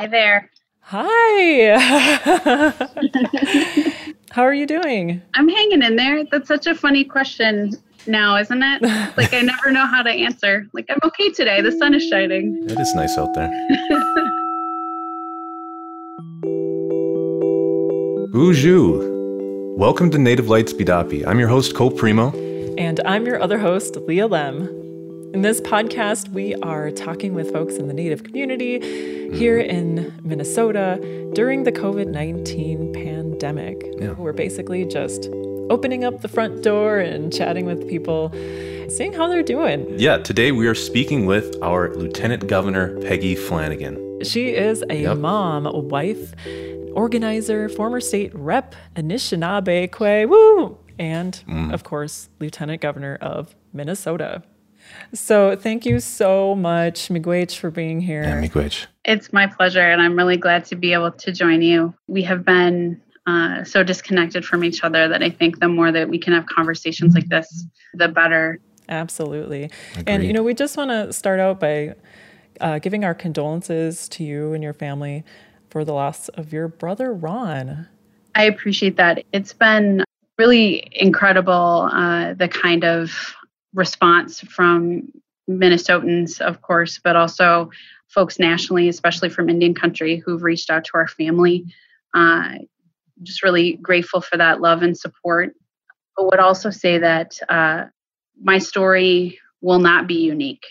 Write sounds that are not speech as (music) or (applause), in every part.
Hi there. Hi. (laughs) How are you doing? I'm hanging in there. That's such a funny question now, isn't it? (laughs) Like I never know how to answer. Like I'm okay today. The sun is shining. It is nice out there. (laughs) Boozhoo. Welcome to Native Lights Bidapi. I'm your host, Cole Premo. And I'm your other host, Leah Lemm. In this podcast, we are talking with folks in the Native community here in Minnesota during the COVID 19 pandemic. Yeah. We're basically just opening up the front door and chatting with people, seeing how they're doing. Yeah, today we are speaking with our Lieutenant Governor, Peggy Flanagan. She is a Yep. mom, a wife, organizer, former state rep, Anishinaabe Kwe, woo, and Mm. of course, Lieutenant Governor of Minnesota. So thank you so much, Miigwech, for being here. Yeah, miigwech. It's my pleasure, and I'm really glad to be able to join you. We have been uh, so disconnected from each other that I think the more that we can have conversations like this, the better. Absolutely. And, you know, we just want to start out by uh, giving our condolences to you and your family for the loss of your brother, Ron. I appreciate that. It's been really incredible uh, the kind of response from Minnesotans, of course, but also folks nationally, especially from Indian country, who've reached out to our family. Uh, just really grateful for that love and support. But would also say that uh, my story will not be unique.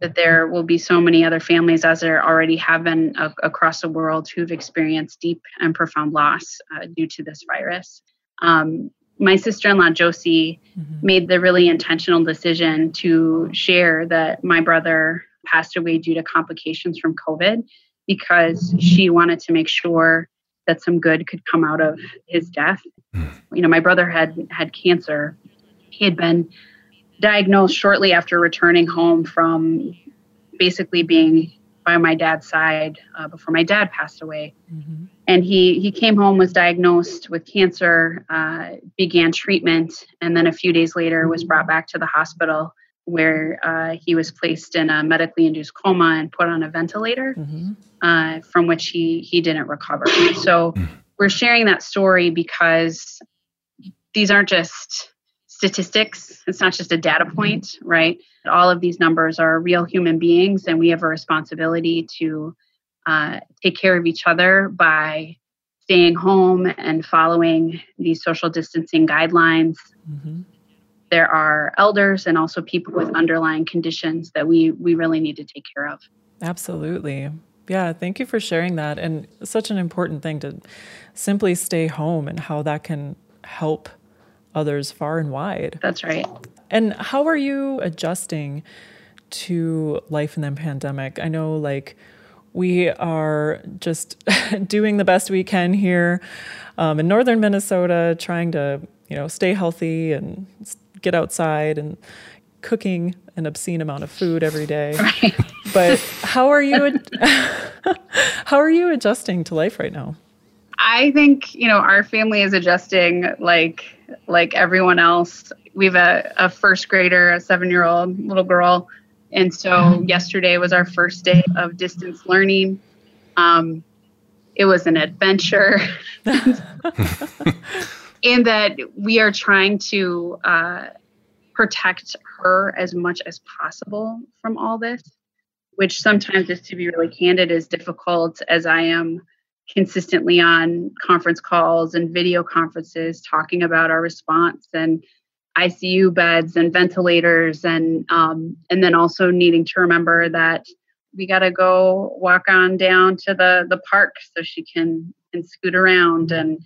That there will be so many other families, as there already have been across the world, who've experienced deep and profound loss uh, due to this virus. Um, my sister in law, Josie, Mhm. made the really intentional decision to share that my brother passed away due to complications from COVID because she wanted to make sure that some good could come out of his death. You know, my brother had had cancer. He had been diagnosed shortly after returning home from basically being by my dad's side uh, before my dad passed away. Mhm. and he he came home was diagnosed with cancer uh, began treatment and then a few days later was brought back to the hospital where uh, he was placed in a medically induced coma and put on a ventilator Mhm. uh, from which he he didn't recover. So we're sharing that story because these aren't just statistics. It's not just a data point right all of these numbers are real human beings and we have a responsibility to uh, take care of each other by staying home and following these social distancing guidelines Mhm. there are elders and also people with underlying conditions that we we really need to take care of Absolutely. Yeah, thank you for sharing that. And such an important thing to simply stay home and how that can help others far and wide. that's right And how are you adjusting to life in the pandemic? I know, like, we are just (laughs) doing the best we can here um, in northern Minnesota, trying to, you know, stay healthy and get outside and cooking an obscene amount of food every day. (laughs) But how are you? ad- (laughs) how are you adjusting to life right now? I think you know our family is adjusting like like everyone else. We have a, a first grader, a seven year old little girl, and so yesterday was our first day of distance learning. Um, it was an adventure, (laughs) in that we are trying to uh, protect her as much as possible from all this, which sometimes, just to be really candid, is difficult as I am consistently on conference calls and video conferences talking about our response and ICU beds and ventilators and um, and then also needing to remember that we got to go walk on down to the the park so she can can scoot around and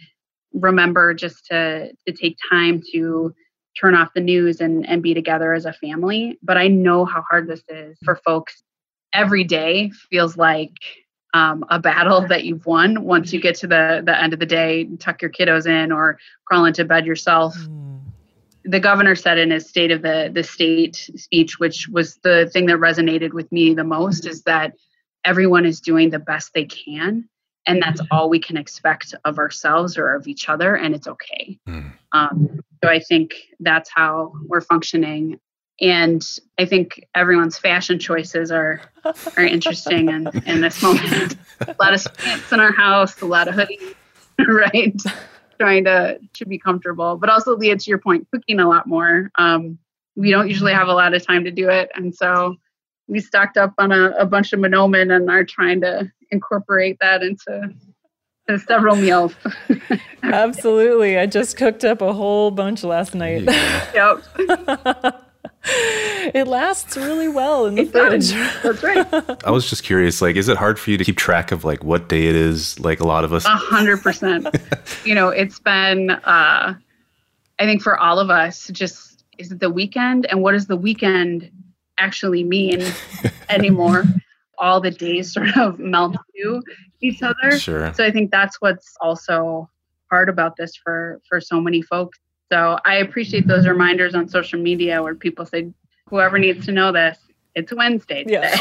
remember just to to take time to turn off the news and and be together as a family. But i know how hard this is for folks. Every day feels like um, a battle that you've won once you get to the the end of the day tuck your kiddos in or crawl into bed yourself Hmm. the governor said in his state of the the state speech which was the thing that resonated with me the most is that everyone is doing the best they can and that's all we can expect of ourselves or of each other and it's okay Mm. um, so i think that's how we're functioning and I think everyone's fashion choices are are interesting in, in this moment. a lot of pants in our house, a lot of hoodies, (laughs) right? Trying to to be comfortable, but also Leah, to your point, cooking a lot more. Um, we don't usually have a lot of time to do it, and so we stocked up on a, a bunch of Manoomin and are trying to incorporate that into several meals. (laughs) Absolutely. I just cooked up a whole bunch last night. yep. (laughs) (laughs) it lasts really well in the it fridge. Does. That's right. (laughs) I was just curious, like, is it hard for you to keep track of like what day it is? Like a lot of us. A hundred percent. (laughs) You know, it's been. uh I think for all of us, just is it the weekend, and what does the weekend actually mean anymore? all the days sort of melt to each other. Sure. So I think that's what's also hard about this for for so many folks. So I appreciate those reminders on social media where people say, whoever needs to know this, it's Wednesday today.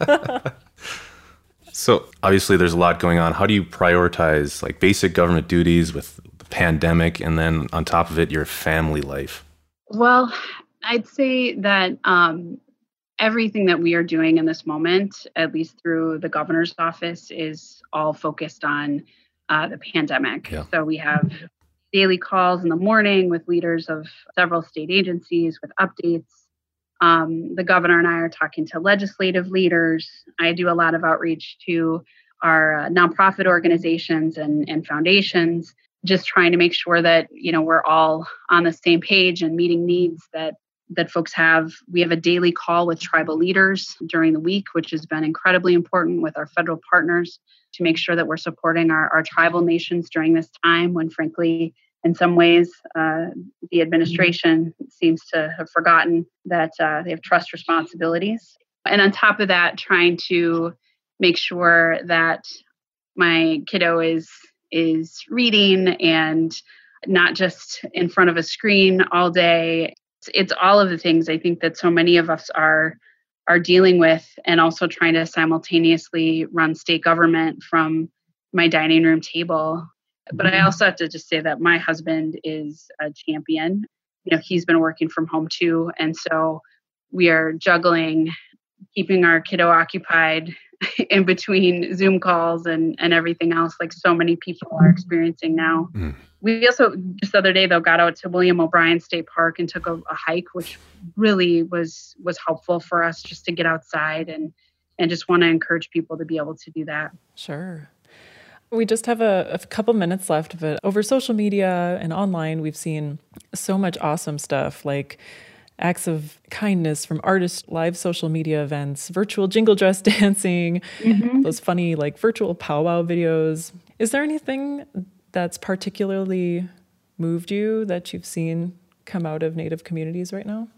Yeah. (laughs) so obviously there's a lot going on. How do you prioritize like basic government duties with the pandemic and then on top of it your family life? Well, I'd say that um, everything that we are doing in this moment, at least through the governor's office, is all focused on uh, the pandemic. Yeah. So we have daily calls in the morning with leaders of several state agencies with updates. Um, the governor and I are talking to legislative leaders. I do a lot of outreach to our uh, nonprofit organizations and, and foundations, just trying to make sure that you know we're all on the same page and meeting needs that that folks have. We have a daily call with tribal leaders during the week, which has been incredibly important with our federal partners to make sure that we're supporting our, our tribal nations during this time when, frankly, in some ways, uh, the administration seems to have forgotten that uh, they have trust responsibilities. And on top of that, trying to make sure that my kiddo is is reading and not just in front of a screen all day it's all of the things I think that so many of us are are dealing with and also trying to simultaneously run state government from my dining room table. But I mm-hmm. also have to just say that my husband is a champion. You know, he's been working from home too. And so we are juggling keeping our kiddo occupied (laughs) in between Zoom calls and, and everything else, like so many people are experiencing now. Mm. We also just the other day though got out to William O'Brien State Park and took a, a, hike, which really was was helpful for us just to get outside and and just want to encourage people to be able to do that. Sure. We just have a, a couple minutes left, but over social media and online, we've seen so much awesome stuff like acts of kindness from artists, live social media events, virtual jingle dress (laughs) dancing, mm-hmm. those funny like virtual powwow videos. Is there anything that's particularly moved you that you've seen come out of Native communities right now?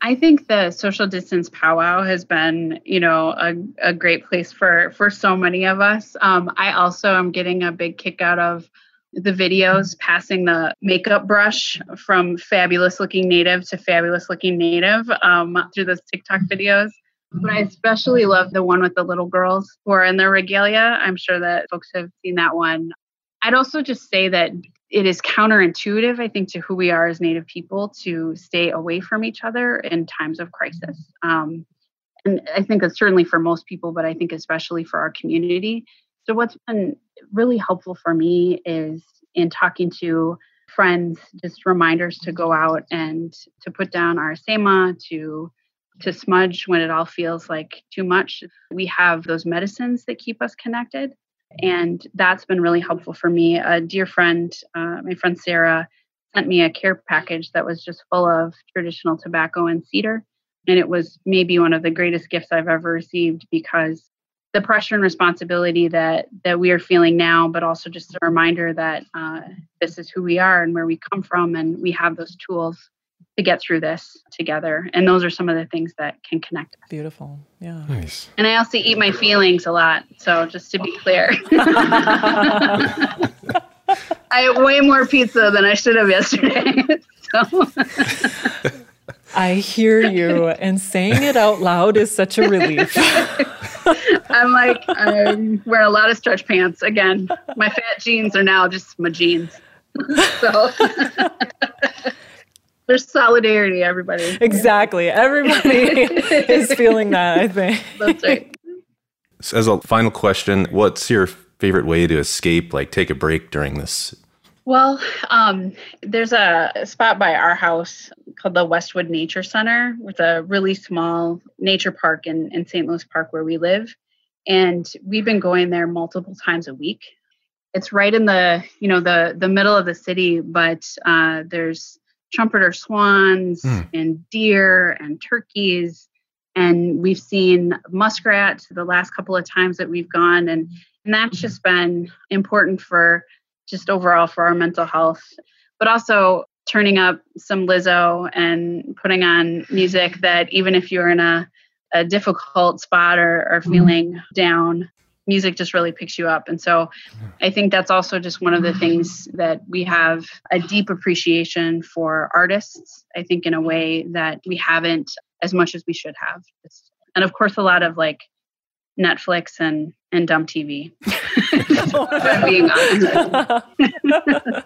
I think the social distance powwow has been, you know, a, a great place for for so many of us. Um, I also am getting a big kick out of the videos passing the makeup brush from fabulous looking native to fabulous looking native um, through those TikTok videos. But I especially love the one with the little girls who are in their regalia. I'm sure that folks have seen that one. I'd also just say that it is counterintuitive, I think, to who we are as Native people to stay away from each other in times of crisis. Um, and I think that's certainly for most people, but I think especially for our community. So, what's been really helpful for me is in talking to friends, just reminders to go out and to put down our semaa, to to smudge when it all feels like too much. We have those medicines that keep us connected. And that's been really helpful for me. A dear friend, uh, my friend Sarah, sent me a care package that was just full of traditional tobacco and cedar. And it was maybe one of the greatest gifts I've ever received because the pressure and responsibility that that we are feeling now, but also just a reminder that uh, this is who we are and where we come from, and we have those tools to get through this together. And those are some of the things that can connect us. Beautiful, yeah. Nice. And I also eat my feelings a lot. So just to be clear. (laughs) (laughs) I ate way more pizza than I should have yesterday. (laughs) so. I hear you, and saying it out loud is such a relief. (laughs) I'm like, I'm wearing a lot of stretch pants. Again, my fat jeans are now just my jeans. (laughs) so. (laughs) There's solidarity, everybody. Exactly. Everybody is feeling that, I think. That's right. So as a final question, what's your favorite way to escape, like take a break during this? Well, um, there's a spot by our house called the Westwood Nature Center with a really small nature park in, in St. Louis Park where we live. And we've been going there multiple times a week. It's right in the, you know, the the middle of the city, but uh, there's trumpeter swans mm. and deer and turkeys and we've seen muskrat the last couple of times that we've gone and and that's just been important for just overall for our mental health but also turning up some lizzo and putting on music that even if you're in a, a difficult spot or, or mm-hmm. feeling down music just really picks you up. And so I think that's also just one of the things that we have a deep appreciation for artists, I think, in a way that we haven't as much as we should have. And of course, a lot of like Netflix and, and dumb TV. (laughs) being honest.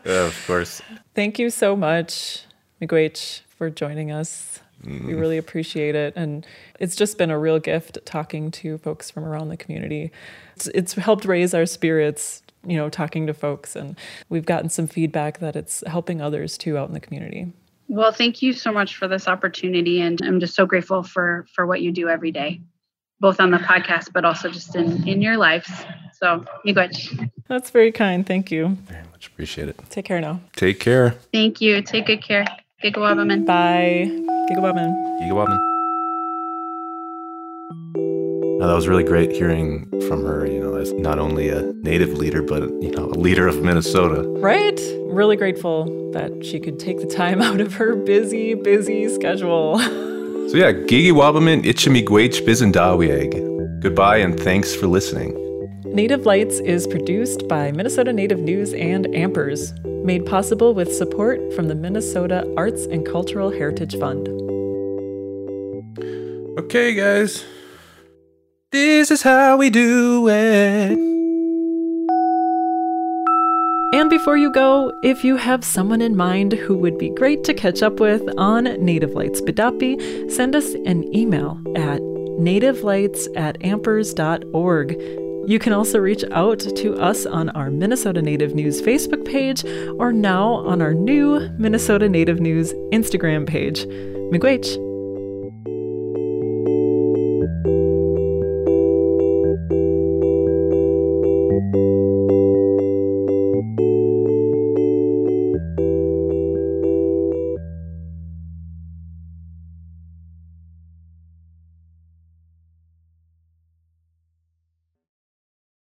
of course. Thank you so much, Miigwech, for joining us. Mm. We really appreciate it. And it's just been a real gift talking to folks from around the community. It's, it's helped raise our spirits, you know, talking to folks. And we've gotten some feedback that it's helping others too out in the community. Well, thank you so much for this opportunity. And I'm just so grateful for, for what you do every day, both on the podcast, but also just in, in your lives. So, miigwech. That's very kind. Thank you. Very much appreciate it. Take care now. Take care. Thank you. Take good care. Gigawabaman. Bye. Gigawabaman. Gigawabaman. Now, that was really great hearing from her, you know, as not only a native leader, but, you know, a leader of Minnesota. Right? Really grateful that she could take the time (laughs) out of her busy, busy schedule. so, yeah, Gigi Wabaman, Ichimiigwech Bizendawieg. Goodbye and thanks for listening. Native Lights is produced by Minnesota Native News and Ampers, made possible with support from the Minnesota Arts and Cultural Heritage Fund. Okay, guys. This is how we do it. And before you go, if you have someone in mind who would be great to catch up with on Native Lights Bidapi, send us an email at nativelights at ampers.org. You can also reach out to us on our Minnesota Native News Facebook page or now on our new Minnesota Native News Instagram page. Miigwech!